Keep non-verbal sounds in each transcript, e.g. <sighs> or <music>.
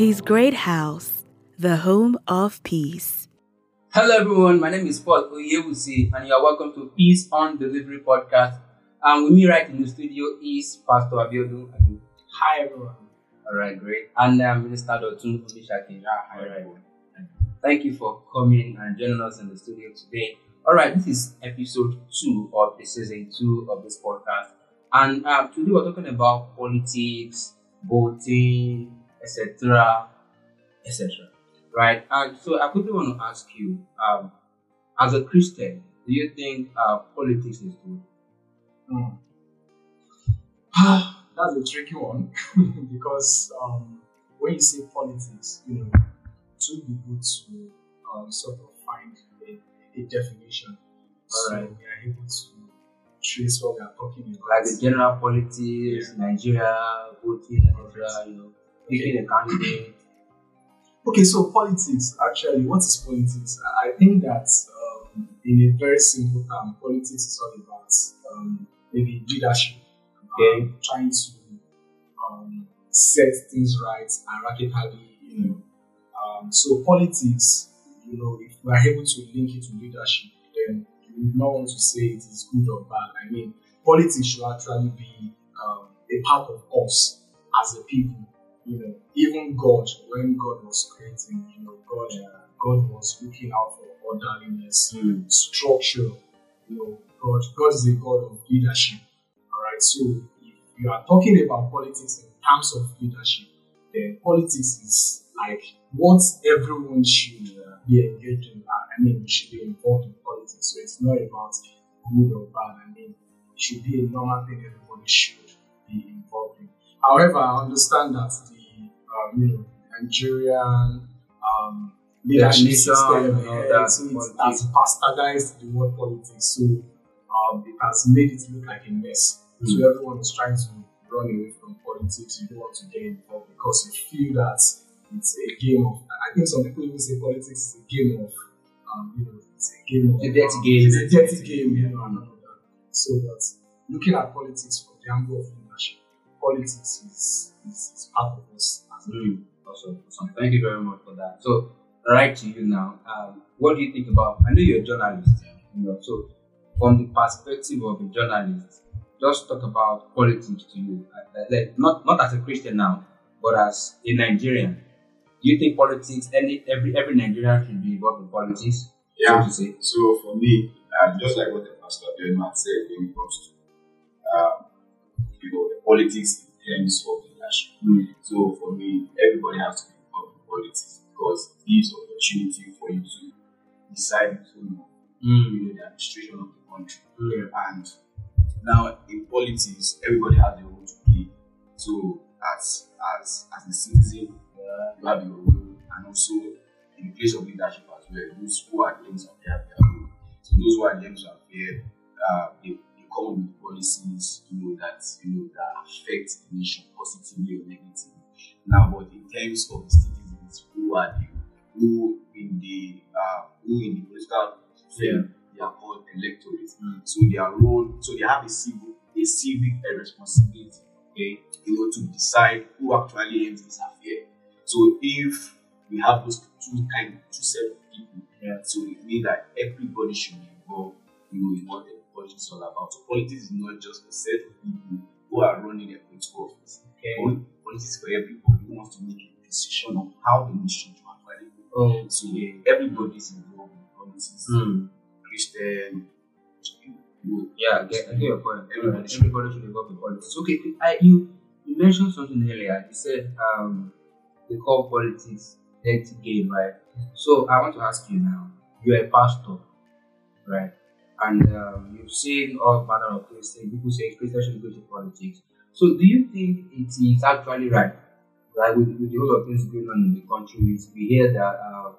His great house, the home of peace. Hello, everyone. My name is Paul Oyewusi, and you are welcome to Peace on Delivery podcast. And with me right in the studio is Pastor Abiodun. Hi everyone. All right, great. And um, Minister Dotun Omishake. Hi All right. everyone. Thank you for coming and joining us in the studio today. All right, this is episode two of the season two of this podcast, and uh, today we're talking about politics, voting, etc., etc. Right, and so I quickly want to ask you, um, as a Christian, do you think uh, politics is good? Hmm. <sighs> That's a tricky one <laughs> because um, when you say politics, you know, it would be good to um, sort of find a, a definition so we are able to trace what we are talking about. Like the general politics, Nigeria, voting, etc. You know, picking a candidate. Okay, so politics, actually, what is politics? I think that um, in a very simple term, politics is all about um, maybe leadership, Okay. um, trying to um, set things right hierarchically, you know. Um, so politics, you know, if we are able to link it to leadership, then you would not want to say it is good or bad. I mean, politics should actually be um, a part of us as a people you know, even God, when God was creating, you know, God, uh, God was looking out for orderliness, structure. You know, God, God is a God of leadership. All right. So if you are talking about politics in terms of leadership, then politics is like what everyone should uh, be engaged in. Uh, I mean, should be involved in politics. So it's not about good or bad. I mean, it should be a normal thing everybody should be involved in. However, I understand that the um, you know Nigerian um, leadership system and all that so it has bastardized the word politics. So um, it has made it look like a mess. So Mm. everyone is trying to run away from politics. You don't want to get involved because you feel that it's a game of. I think some people even say politics is a game of. Um, you know, it's a game of. A dirty um, game. It's a dirty game, you know, and all that. So, but looking at politics from the angle of leadership, politics is, is, is part of us as a Mm, awesome, awesome. Thank you very much for that. So, right to you now. Um, what do you think about? I know you're a journalist. You know, so from the perspective of a journalist, just talk about politics to you. Uh, Like not not as a Christian now, but as a Nigerian. Do you think politics? Any every every Nigerian should be involved in politics? Yeah. So to say. So for me, uh, just like what the pastor had said when it comes to um, you know the politics in terms of So for me, everybody has to be involved in politics because it gives opportunity for you to decide you know, Mm. you know the administration of the country. Mm. And now in politics, everybody has a role to play. So as as as a citizen, you have your role, and also in the place of leadership as well. Those who are there to have their role. So those who are there to appear, uh, they, they come up with policies, you know, that you know that affect the nation positively or negatively. Now, but in terms of the citizens, who are they? Who in the uh, who in the political sphere, they are called electorates. Mm. So their role, so they have a civic a civic responsibility, okay, you know, to decide who actually ends this affair. So if we have those two kind two set of people, Yeah. so it means that everybody should be involved, you know, in what the politics is all about. So politics is not just a set of people who are running a political office. Okay. Politics is for everybody who wants to make a decision on how the should actually go. Oh, So yeah. everybody is involved in politics. Mm. Christian, you Yeah, I get, I get your point. Everybody Everybody, should. everybody should involve in politics. Okay, I, you you mentioned something earlier. You said um, they call politics dirty game, right? So I want to ask you now. You're a pastor, right? And um, you've seen all manner of things. People say Christians should go to politics. So do you think it is actually right? Right, with, with the whole of things going on in the country, we, hear that uh,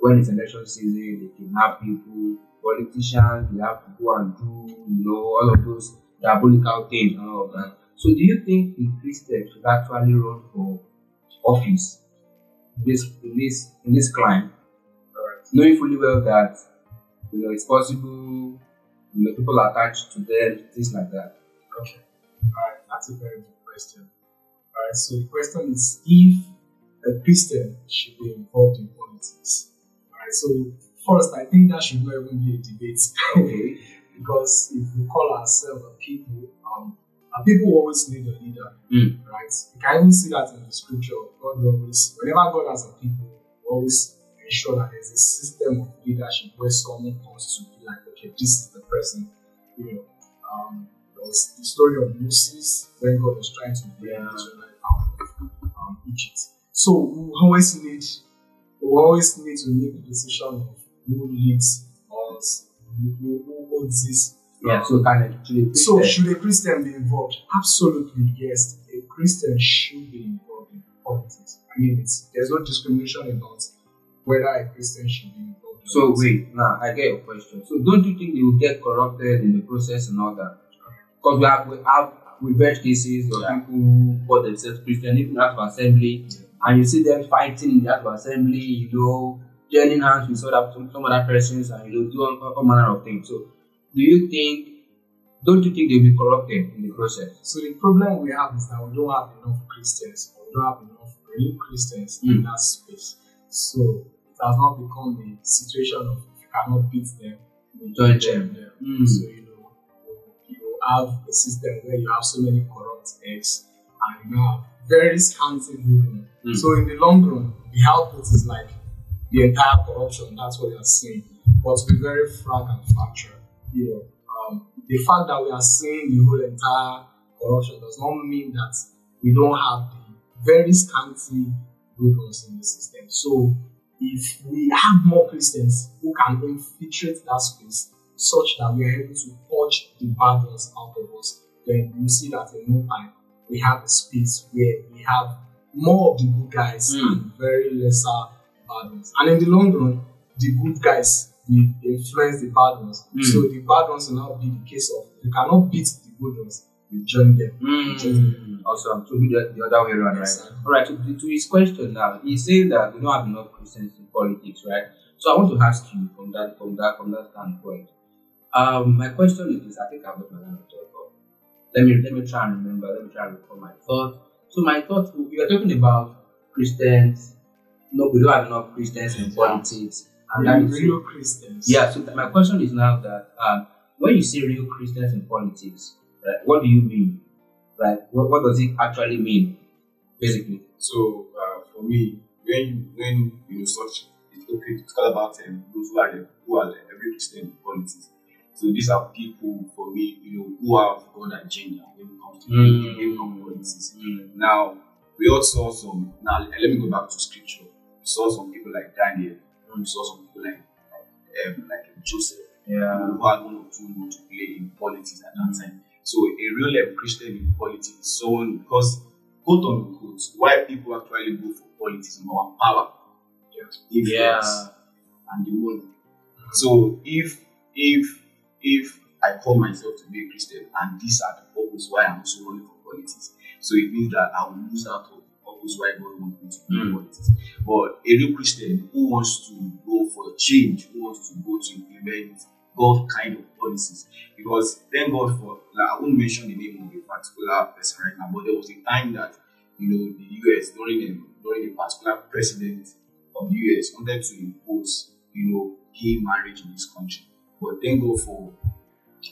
when it's election season, they kidnap people, politicians, they have to go and do, you know, all of those diabolical things and all of that. So do you think a Christian should actually run for office in this in this in this climb, knowing fully well that you know it's possible, you know, people attached to them, things like that. Okay. All right. That's a very good question. All right. So the question is if a Christian should be involved in politics. All right, So first, I think that should not even be a debate. Okay. <laughs> because if we call ourselves a people, um, and people always need a leader, Mm. right? You can even see that in the scripture. God always, whenever God has a people, always ensure that there's a system of leadership where someone comes to be like, okay, this is the person. You know, there was the story of Moses when God was trying to bring Yeah. Israelites out of um, Egypt. So we always need, we always need to make the decision of who leads us, who, who, who owns this Yeah. So can actually. so should a Christian be involved? Absolutely, yes. A Christian should be involved in politics. I mean, it's, there's no discrimination about whether a Christian should be involved. So wait, now I get your question. So don't you think they will get corrupted in the process and all that? Because we have we have heard cases of Yeah. people who call themselves Christian, even House of Assembly, and you see them fighting in the House of Assembly, you know, joining hands with other some, some other persons and you know do all, all manner of things. So do you think don't you think they'll be corrupted in the process? So the problem we have is that we don't have enough Christians, or we don't have enough real Christians in Mm. that space. So it has not become a situation of if you cannot beat them, you Join join them. Mm. So you know, you you have a system where you have so many corrupt eggs, and you have very scanty movement. Mm. So in the long run, the output is like the entire corruption. That's what you are seeing. But to be very frank and factual, you know, um, the fact that we are seeing the whole entire corruption does not mean that we don't have the very scanty good in the system. So if we have more Christians who can infiltrate that space such that we are able to purge the bad ones out of us, then you see that in no time we have a space where we have more of the good guys Mm. and very lesser bad ones. And in the long run, the good guys will influence the bad ones. Mm. So the bad ones will now be the case of you cannot beat the good ones, you join them. Mm. Awesome. So be the, the other way around, right? Sir. All right. To, to his question now, he's saying that we don't have enough Christians in politics, right? So I want to ask you from that from that from that standpoint. Um, my question is I think I've got my line of thought. Let me let me try and remember. Let me try and recall my thought. So my thought: we are talking about Christians. No, we don't have enough Christians in politics, and that Real, is real Christians. yeah. So my question is now that um, when you say real Christians in politics, right, what do you mean? Like, what, what does it actually mean, basically? So uh, for me, when you when you know such it's okay to talk about um, those who are who are the every Christian in politics. So these are people for me, you know, who have God agenda when it comes to Mm. when from politics. Now we also saw some. Now let me go back to scripture. We saw some people like Daniel. We saw some people like um, like Joseph Yeah. who had one or two more to play in politics at that time. So a real life Christian in politics, someone because quote unquote, why people actually go for politics is more power, Yes. influence, and the money. So if if if I call myself to be a Christian and these are the purpose why I'm also running for politics, so it means that I will lose out of the purpose why God wants me to be Mm. politics. But a real Christian who wants to go for change, who wants to go to implement God kind of policies, because thank God for like, I won't mention the name of a particular person right now, but there was a time that you know the US during a during a particular president of the US wanted to impose you know gay marriage in this country. But then go for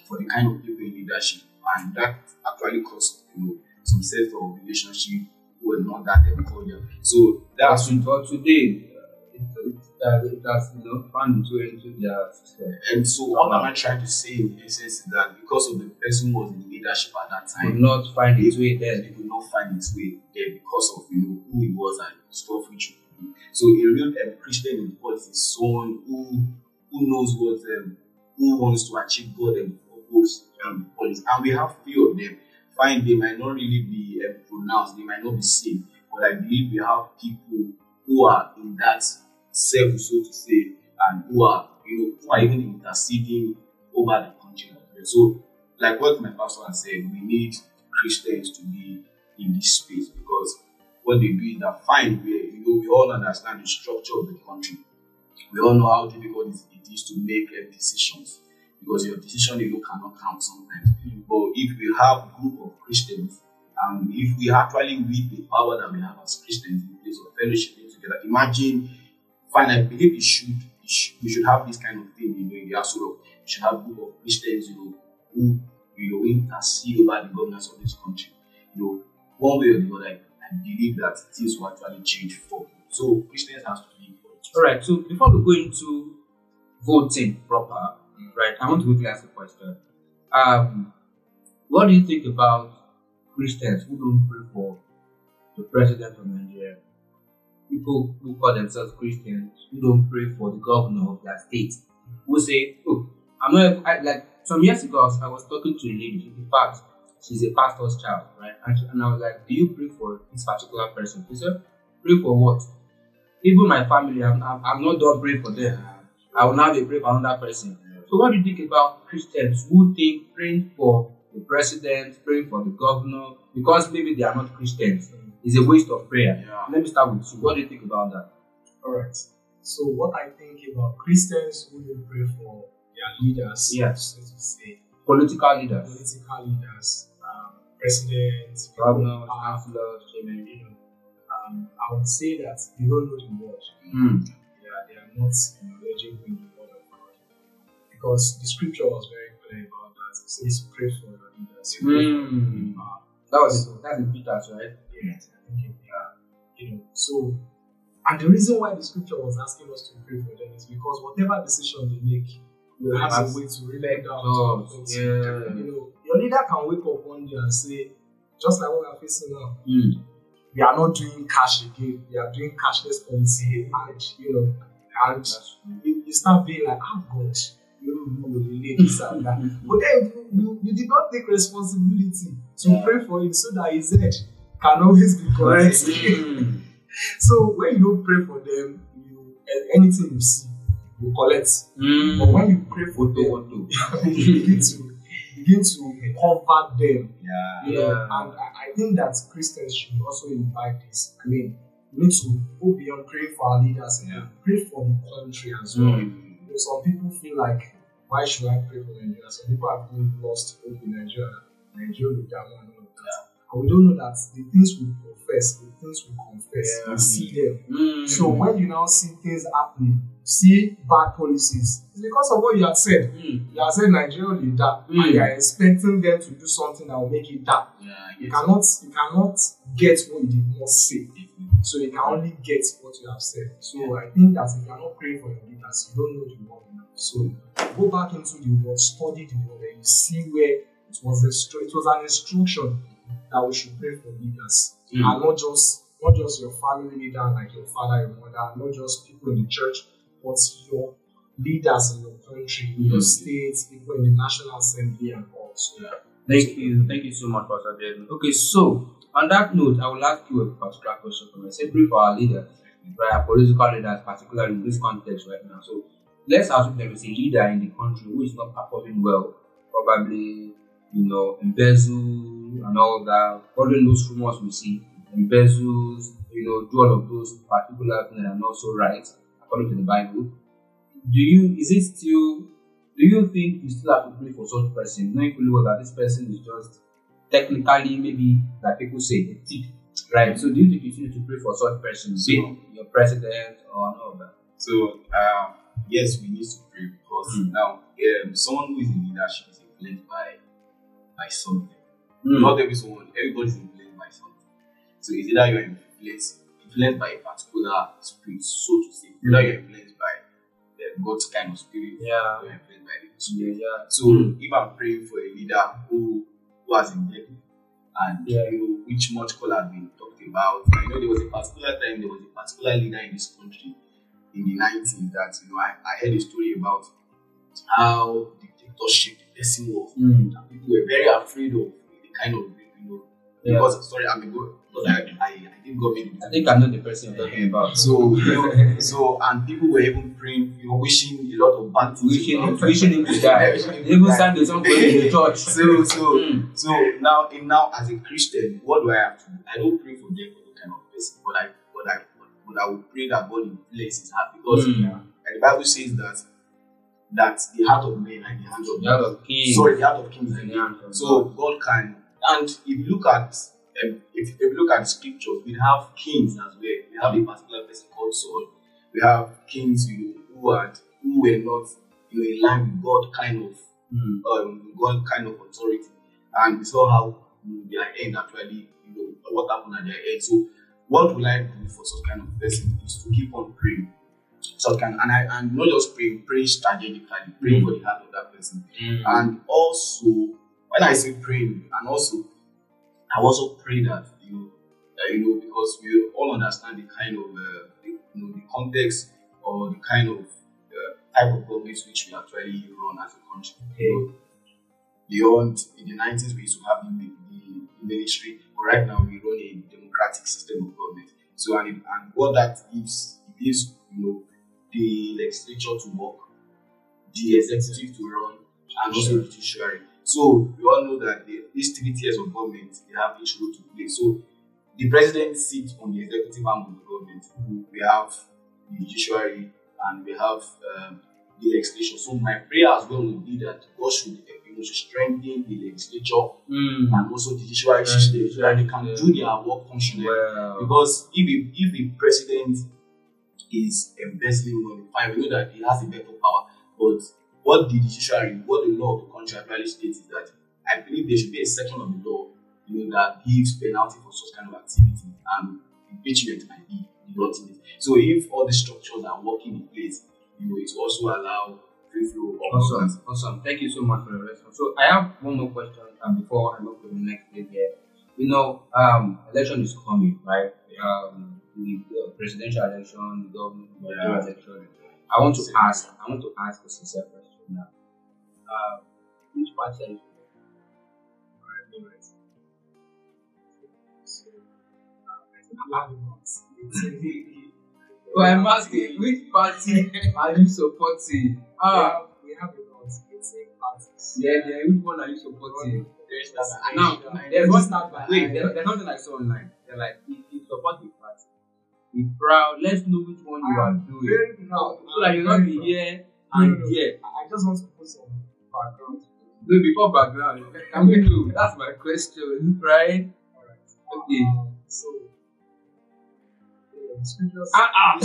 for the kind of people in leadership, and that actually caused you know some set of relationship who were not that cordial. So that's but today, uh, uh, it you know found its way into their system. and so what am I trying to say in essence is that because of the person who was in leadership at that time Could not find its way there. it could not find its way there because of you know who he was and stuff which he could do. So a real Christian in politics is someone who who knows what um, who wants to achieve God and purpose um, politics. And we have few of them. Fine, they might not really be um, pronounced, they might not be seen, but I believe we have people who are in that circle, so to say, and who are you know who are even interceding over the country. So, like what my pastor has said, we need Christians to be in this space because what they do is that fine, we you know we all understand the structure of the country. We all know how difficult it is to make uh, decisions because your decision alone cannot count sometimes. But if we have group of Christians and if we actually with the power that we have as Christians in place of fellowshipping together. Imagine, fine, I believe it should, should we should have this kind of thing, you know, in the of, we should have group of Christians, you know, who, you know, intercede over the governance of this country. You know, one way or the other, I, believe that things will actually change for you. So Christians have to. All right. So before we go into voting proper, right? I want to quickly ask a question. Um, what do you think about Christians who don't pray for the president of Nigeria? People who call themselves Christians who don't pray for the governor of their state, who say, "Oh, I'm not." I, like some years ago, I was, talking to a lady. In fact, she's a pastor's child, right? And, she, and I was like, "Do you pray for this particular person?" She said, "Pray for what?" Even my family, I'm, I'm, I'm not done praying for them. I will now be praying for another person. So what do you think about Christians who think praying for the president, praying for the governor, because maybe they are not Christians, is a waste of prayer? Yeah. Let me start with you. What do you think about that? All right. So what I think about Christians who don't pray for their leaders, Yes. so to say, Political leaders, political leaders, um, presidents, governors, in power, councillors, chairmen. you know, um, I would say that they don't know the word. Mm. They are, they are not in the word of God. Because the scripture was very clear about that. It says, pray for your leaders. Mm. That was it. That's in Peter's, right? Yes, I think it, yeah. You know, so and the reason why the scripture was asking us to pray for them is because whatever decision they make will have a way to effect down on to yeah. You know, your leader can wake up one day and say, just like what we are facing now, Mm. We are not doing cash again. We are doing cashless policy, and you know, and you, you start being like, oh God, you know, the ladies and that. But then you, you, you did not take responsibility to pray for him so that his head can always be correct. Mm. <laughs> so when you don't pray for them, you anything you see, you collect. Mm. But when you pray for them, <laughs> you begin to begin to comfort them. Yeah. You know, Yeah. and I, I think that Christians should also invite this. I mean, we need to go beyond praying for our leaders and Yeah. pray for the country as well. Mm. You know, some people feel like, why should I pray for Nigeria? Some people have been lost hope in Nigeria. Nigeria will down that. And we don't know that the things we profess, the things we confess, Yeah. we see them. Mm. So when you now see things happening, see bad policies, it's because of what you have said. Mm. You have said Nigeria will die, Mm. and you are expecting them to do something that will make it die. Yeah, You cannot, you cannot get what you did not say. So you can only get what you have said. So I think that you are not praying for your leaders, you don't know the word enough. So go back into the word, study the word, and you see where it was a it was an instruction that we should pray for leaders, Mm. and not just not just your family leader like your father, your mother, not just people in the church, but your leaders in your country, in your Mm. state, people in the national assembly, and all. So Thank you. Thank you so much, Pastor Jeremy. Okay, so on that note, I will ask you a particular question from say pray for our leaders, right? Our political leaders, particularly in this context right now. So let's assume there is a leader in the country who is not performing well, probably you know, embezzle and all that, following those rumors we see, embezzles, you know, do all of those particular things that are not so right according to the Bible. Do you is it still do you think you still have to pray for such person, knowing fully well that this person is just technically maybe like people say a thief, right? So do you think you still need to pray for such person, be it your president or all of that? So um, yes, we need to pray because Mm. now um, someone who is in leadership is influenced by by something. Mm. Not every someone, everybody's influenced by something. So it's either you're influenced influenced by a particular spirit, so to say, either you're influenced by the God's kind of spirit, Yeah. or you're influenced by the spirit. yeah. So Mm. if I'm praying for a leader who who has integrity and Yeah. you know which much call has been talked about. I know there was a particular time there was a particular leader in this country in the 90s that you know I, I heard a story about how dictatorship the person was. Mm. That people were very afraid of the kind of you know Yeah. because sorry I'm a good because I, I, I think God made it I think I know the person you're talking about. so you know, so and people were even praying, you know, wishing a lot of bad things. Wishing him, wishing him to die. <laughs> Wishing him They to even sang the song for in the church. <laughs> So so Mm. so now, in now as a Christian, what do I have to do? I don't pray for them for the kind of person, but I but I but I will pray that God influences his heart because Mm. and the Bible says that that the heart of men and the hand of The heart of king. sorry the heart of kings And the the hand of so God can and if you look at um, if, if you look at the scriptures, we have kings as well. We have a particular person called Saul. We have kings, you know, who had who were not you know in line with God kind of Mm. um God kind of authority. And we saw how you know, their end actually, you know, what happened at their end. So what will I do for such kind of person is to keep on praying. So can and I and not just pray, pray strategically, praying Mm. for the heart of that person. Mm. And also, when I say praying, and also, I also pray that you know, that, you know, because we all understand the kind of, uh, the, you know, the context or the kind of uh, type of government which we actually run as a country. You know, beyond in the nineties, we used to have the, the, military, but right now we run a democratic system of government. So, and, it- and what that gives, it gives you know, the legislature to work, the executive to run, and also the judiciary. So we all know that the, these three tiers of government they have each role to play. So the president sits on the executive arm of the government. We have the judiciary and we have um, the legislature. So my prayer as well would be that God should uh, you know, strengthen the legislature Mm. and also the judiciary system so that they can do their work functionally. Because if a, if a president is embezzling money, fine, we know that he has a better power. But what the judiciary, what the law of the country actually states is that I believe there should be a section of the law, you know, that gives penalty for such kind of activity, and impeachment might be the ultimate. So if all the structures are working in place, you know, it also allow free flow of Awesome, awesome. Thank you so much for the response. So I have one more question um, before I move to the next bit here. You know, um, election is coming, right? Um, the uh, presidential election, the government Yeah. election. I want to ask. I want to ask a sincere question now. Uh, which party are you? Well, I'm asking, which party are you supporting? Ah, we have a lot. It's a parties. yeah, yeah. Which one are you supporting? There's Now, that. there's Let's one start by Wait, there's something I saw online. They're like, if you support the party, be proud. Let's know which one you are doing. very proud. So that you not be here and No, no, no. I I just want to put some background. No, before background. Can we do? That's my question, right? Alright. Okay. Um, so, yeah, scriptures. <laughs> Ah, ah. <laughs>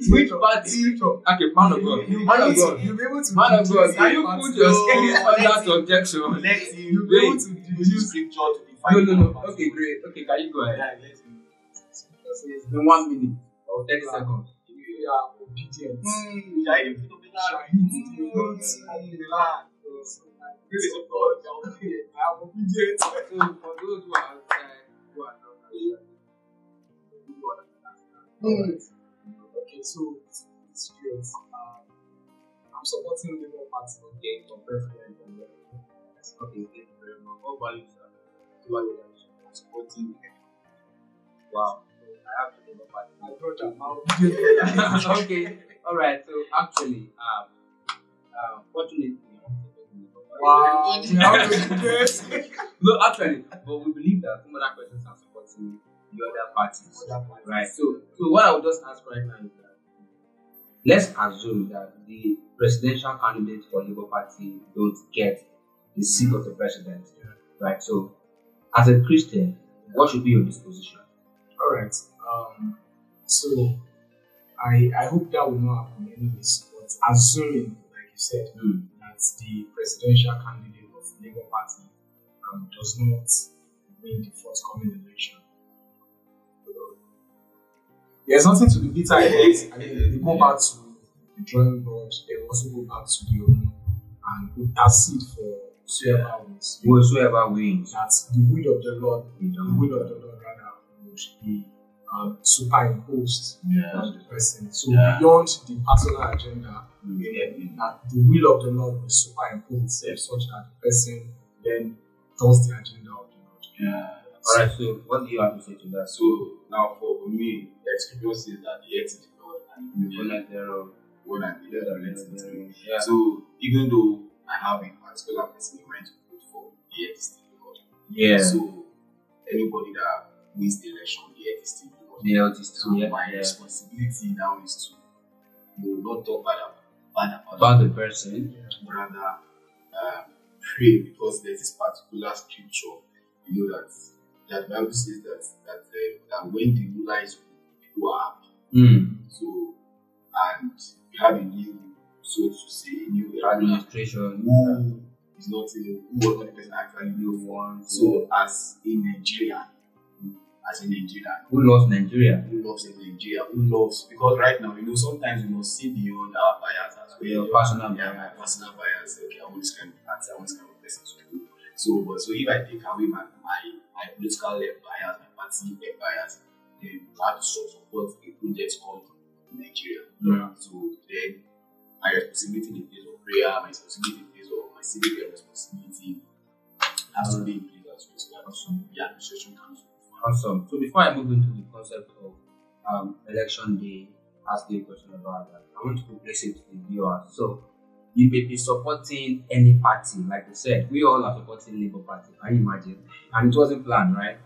Which Scripture- party? Okay, man of God. You, you, Man of be able to- God. You'll be able to Man of God. Can you put your No, skin under let's- Let him You'll be able Wait. to use deduce. scripture to define No, no, no. Okay, great. Okay, can you go ahead? Yeah, let him. Scripture says, In one minute or 30 seconds. obediente. Já ele foi dominado. Dominado. Okay, so it's great. Um, I'm supporting the more parts of the game compared to the end That's not the game very much. All values are supporting. Wow. I have to think about My brother, my obedient okay. All right. So actually, um, uh, fortunately, Wow, we have to do this. no, actually, but we believe that some other persons are supporting the other parties. Right. So, so what I would just ask right now is that let's assume that the presidential candidate for Labour Party don't get the seat of the president. Right. So, as a Christian, what should be your disposition? All right. Um, so I I hope that will not happen anyways. But assuming, like you said, Hmm. that the presidential candidate of Labour Party um, does not win the forthcoming election, there's nothing to be bitter about. I mean, they go back to the drawing board. They also go back to the owner and intercede for whoever wins. Whosoever wins, That's the will of the Lord the will of the Lord be um, superimposed Yeah. on the person. So Yeah. beyond the personal agenda, Mm. that the will of the Lord will superimpose itself such that the person then does the agenda of the Lord. Yeah. All right. So, what do you have to say to that? So now for me, the scripture says that the earth is the Lord and the Goodness thereof. one and the other let it be. So even though I have a particular person in mind to vote for, the earth is still the Lord. Yeah. So anybody that the election, earth is still. The health So. Yeah. my yeah. responsibility now is to you know, not talk bad about, bad about, the person. rather um, pray because there's this particular scripture, you know that that Bible says that that uh, that when the ruler is people are happy. Mm. So and we have a new, so to say, a new Administration. who is not a who was not the person actually know one. So as a Nigerian, as a Nigerian, Who loves Nigeria? who loves in Nigeria, who loves because right now you know sometimes we must see beyond our uh, bias as well. Your personal yeah, my personal bias. Okay, I want this kind of party, I want this kind of person to do. So, but so if I take away my my, my political left bias, my party left bias, then I have to sort of support a project called Nigeria. Yeah. So then my responsibility in the place of prayer, my responsibility in the place of my civic responsibility has to be in place as well. So the administration comes. Awesome. So before I move into the concept of um, election day, ask you a question about that. I want to place it to the viewers. So you may be supporting any party, like I said, we all are supporting Labour Party. I imagine? And it wasn't planned, right?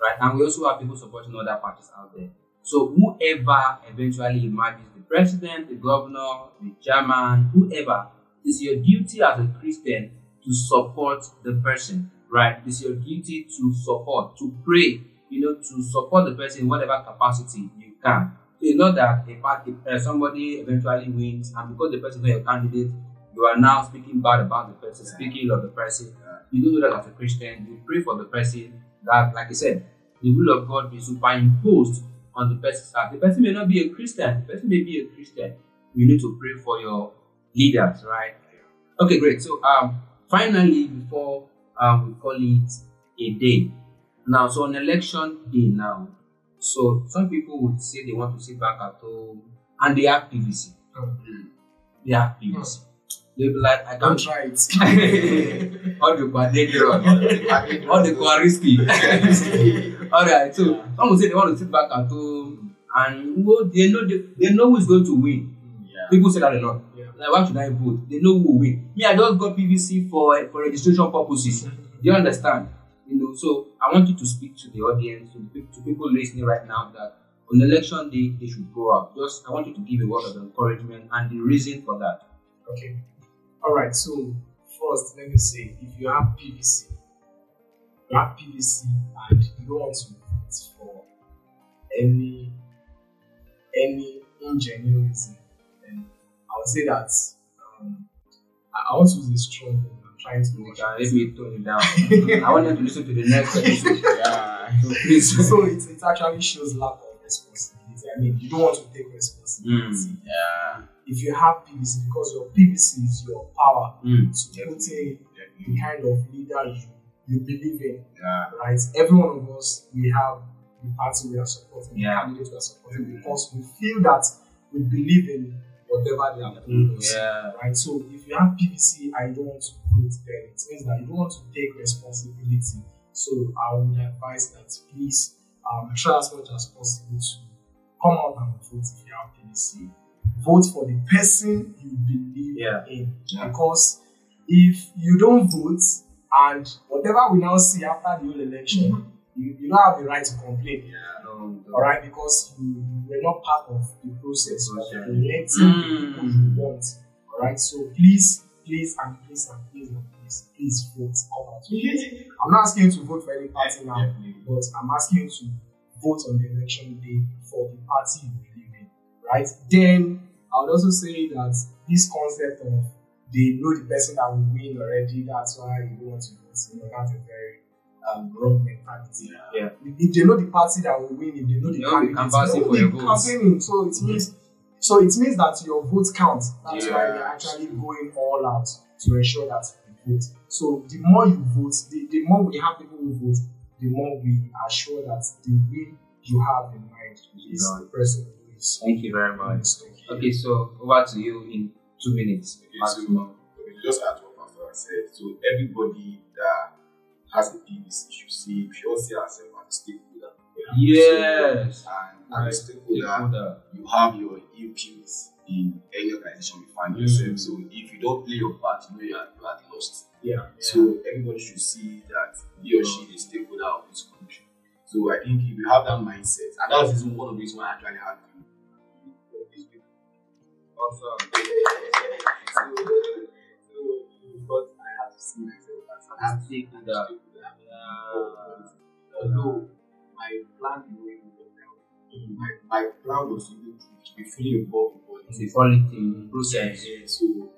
Right. And we also have people supporting other parties out there. So whoever eventually emerges, the president, the governor, the chairman, whoever, it's your duty as a Christian to support the person, right? It's your duty to support, to pray, you know, to support the person in whatever capacity you can. So it's not that a party, uh, somebody eventually wins, and because the person is not your candidate, you are now speaking bad about the person, speaking ill of the person. You don't do that as a Christian. You pray for the person that, like I said, the will of God be superimposed on the person's heart. The person may not be a Christian. The person may be a Christian. You need to pray for your leaders, right? Okay, great. So, um, finally, before um, we call it a day. Now, so on election day now, so some people would say they want to sit back at home and they have PVC. They have PVC. They'll be like, I Don't don't try it. all the quadrillion, all the quarrisky. <laughs> all right, so some will say they want to sit back at home and well, they know they, they know who's going to win. Yeah. People say that a lot. Yeah. Like, why should I vote? They know who will win. Me, I just got PVC for for registration purposes. Do you understand? You know, so I want you to speak to the audience, to, the, to people listening right now, that on election day they should go out. Just I want you to give a word of encouragement and the reason for that. Okay. All right. So first, let me say, if you have PVC, you have PVC, and you don't want to vote for any any reason, then I would say that um, I, I want to use a strong word. I'm trying to make let me tone it down. I want them to listen to the next episode. <laughs> Yeah. So <laughs> please. so it, it actually shows lack of responsibility. I mean, you don't want to take responsibility. Mm. Yeah. If you have PVC, because your PVC is your power Mm. to put in the kind of leader you, you believe in, Yeah. right? Every one of us, we have the party we are supporting, Yeah. the candidate we are supporting, because we feel that we believe in whatever they are doing. Yeah. Right, so if you have PVC and you don't want to vote, then it means that you don't want to take responsibility. So I would advise that please um, try as much as possible to come out and vote if you have PVC. Vote for the person you believe Yeah. in. Yeah. Because if you don't vote and whatever we now see after the whole election, you, you don't have the right to complain. No, All right, because you, you were not part of the process of Process. electing Mm. the people you want. All right, so please, please, and please, and please, and please, please vote. Come out. to. I'm not asking you to vote for any party now, Definitely. but I'm asking you to vote on the election day for the party you believe in. Right? Then I would also say that this concept of they know the person that will win already, that's why you don't want to vote. You know, that's a very um, wrong mentality. Yeah. If they know the party that will win, if they know the They will be candidate, canvassing they for will be campaigning. So it means so it means that your vote counts. That's why Yeah. they're actually going all out to ensure that you vote. So the more you vote, the, the more we have people who vote, the more we are sure that the win you have in mind is Right. the person who is Thank you very much. Thank you. Okay, so over to you in two minutes. Okay, so, maximum. okay, just add what Pastor said. So everybody that has a PVC should see, should all see ourselves as a stakeholder. Yes. So, and as a stakeholder, Stakeholder. you have your input in any organization you find Mm. yourself. So if you don't play your part, you know you are, you are lost. Yeah. So everybody should see that he or she is a stakeholder of this country. So I think if you have that mindset, and that is was even one of the reasons why I actually had to this week. Awesome. so, so, but I have to see myself that day to no, my plan mm. my, my plan was to be fully involved in the politics process. Yeah, so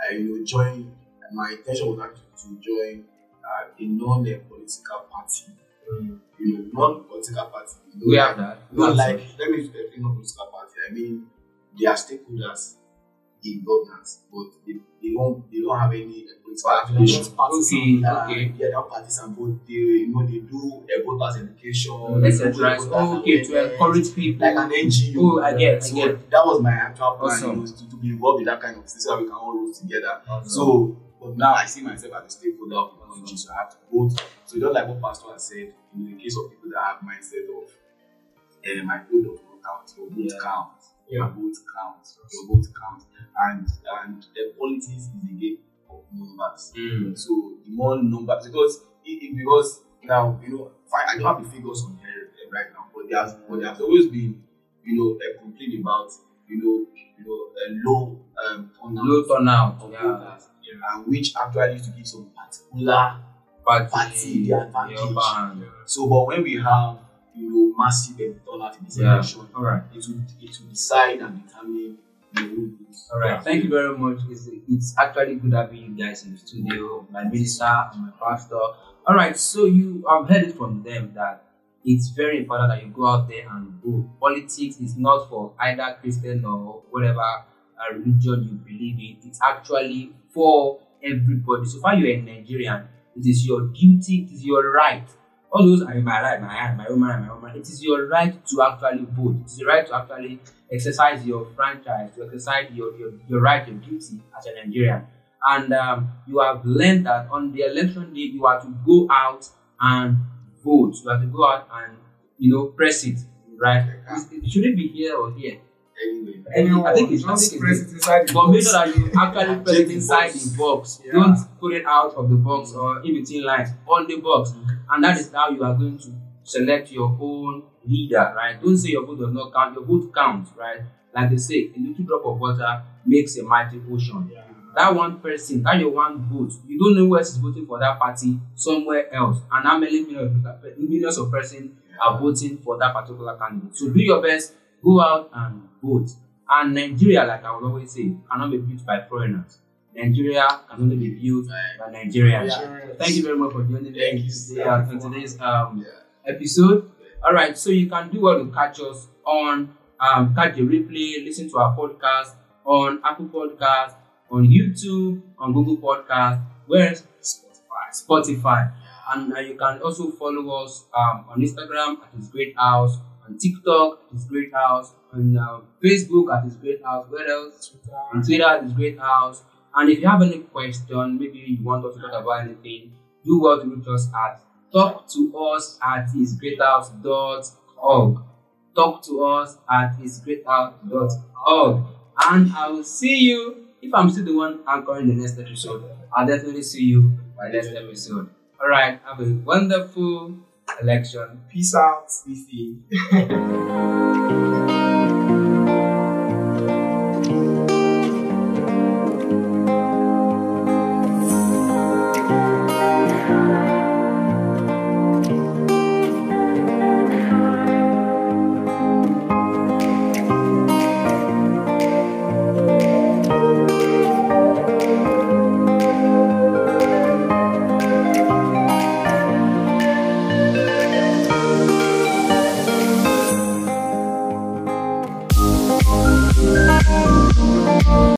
I will join. My intention was actually to join uh, a non-political party. Mm. You know, non-political party. You know, we have that. Not like let me uh, explain non-political party. I mean, they are stakeholders. In governance, but they, they don't they don't have any uh, political affiliation. Okay, Uh, okay. Yeah, they partisan, but they you know they do a voters education, Etc. voters Okay, to encourage people. like an NGO. Oh, I get, I so get. that was my actual plan, Awesome. know, to, to be involved in that kind of thing so that we can all work together. So, but now I see myself as a stakeholder of the country, so I have to vote. So just like what Pastor has said, in the case of people that have mindset of, eh, my vote does not count, your vote Yeah. counts, Yeah. your vote counts, your vote counts, and and the politics is a game of numbers. Mm. So the more numbers, because it, it- because now you know, I don't have the figures on here eh, right now, but there's but there's always been you know a complaint about you know you know a low um turnout Low turnout. of Yeah. voters, and which actually used to give some particular Party. Party, the advantage. upper hand. so but when we have you know massive turnout in this Yeah. election, All right. it will it will decide and determine the. All right. Thank you very much. It's, it's actually good having you guys in the studio, my minister and my pastor. All right. So you have heard it from them that it's very important that you go out there and vote. Politics is not for either Christian or whatever uh, religion you believe in. It's actually for everybody. So far you're a Nigerian, it is your duty, it is your right. All those are my right, my hand, my woman, and my woman. It is your right to actually vote. It is your right to actually exercise your franchise, to exercise your, your, your right, your duty as a Nigerian. And um, you have learned that on the election day, you are to go out and vote. You have to go out and, you know, press it, right? Should it be here or here? Anyway, I think it's, just press it inside the but make sure that you actually press it inside the box. Yeah. Don't put it out of the box or in between lines on the box. Mhm. And that is how you are going to select your own leader, right? Don't say your vote does not count. Your vote counts, right? Like they say, a little drop of water makes a mighty ocean. Yeah. That one person, that your one vote, you don't know who else is voting for that party somewhere else. And how many millions of, millions of persons are voting for that particular candidate. So do your best, go out and vote. And Nigeria, like I would always say, cannot be built by foreigners. Nigeria can only be built by Nigerians. Yeah. Thank you very much for joining me Thank you. today uh, on today's um, yeah. episode. All right, so you can do well to catch us on um, catch the replay, listen to our podcast on Apple Podcast, on YouTube, on Google Podcast, where? Spotify. Spotify, and uh, you can also follow us um, on Instagram at His Great House, on TikTok at His Great House, on uh, Facebook at His Great House. Where else? Twitter. on Twitter at His Great House. And if you have any question, maybe you want us to talk about anything, do well to reach us at talk to us at hisgreathouse.org. Talk to us at hisgreathouse.org. And I will see you, if I'm still the one anchoring the next episode, I'll definitely see you by next episode. All right, have a wonderful election. Peace out. <laughs>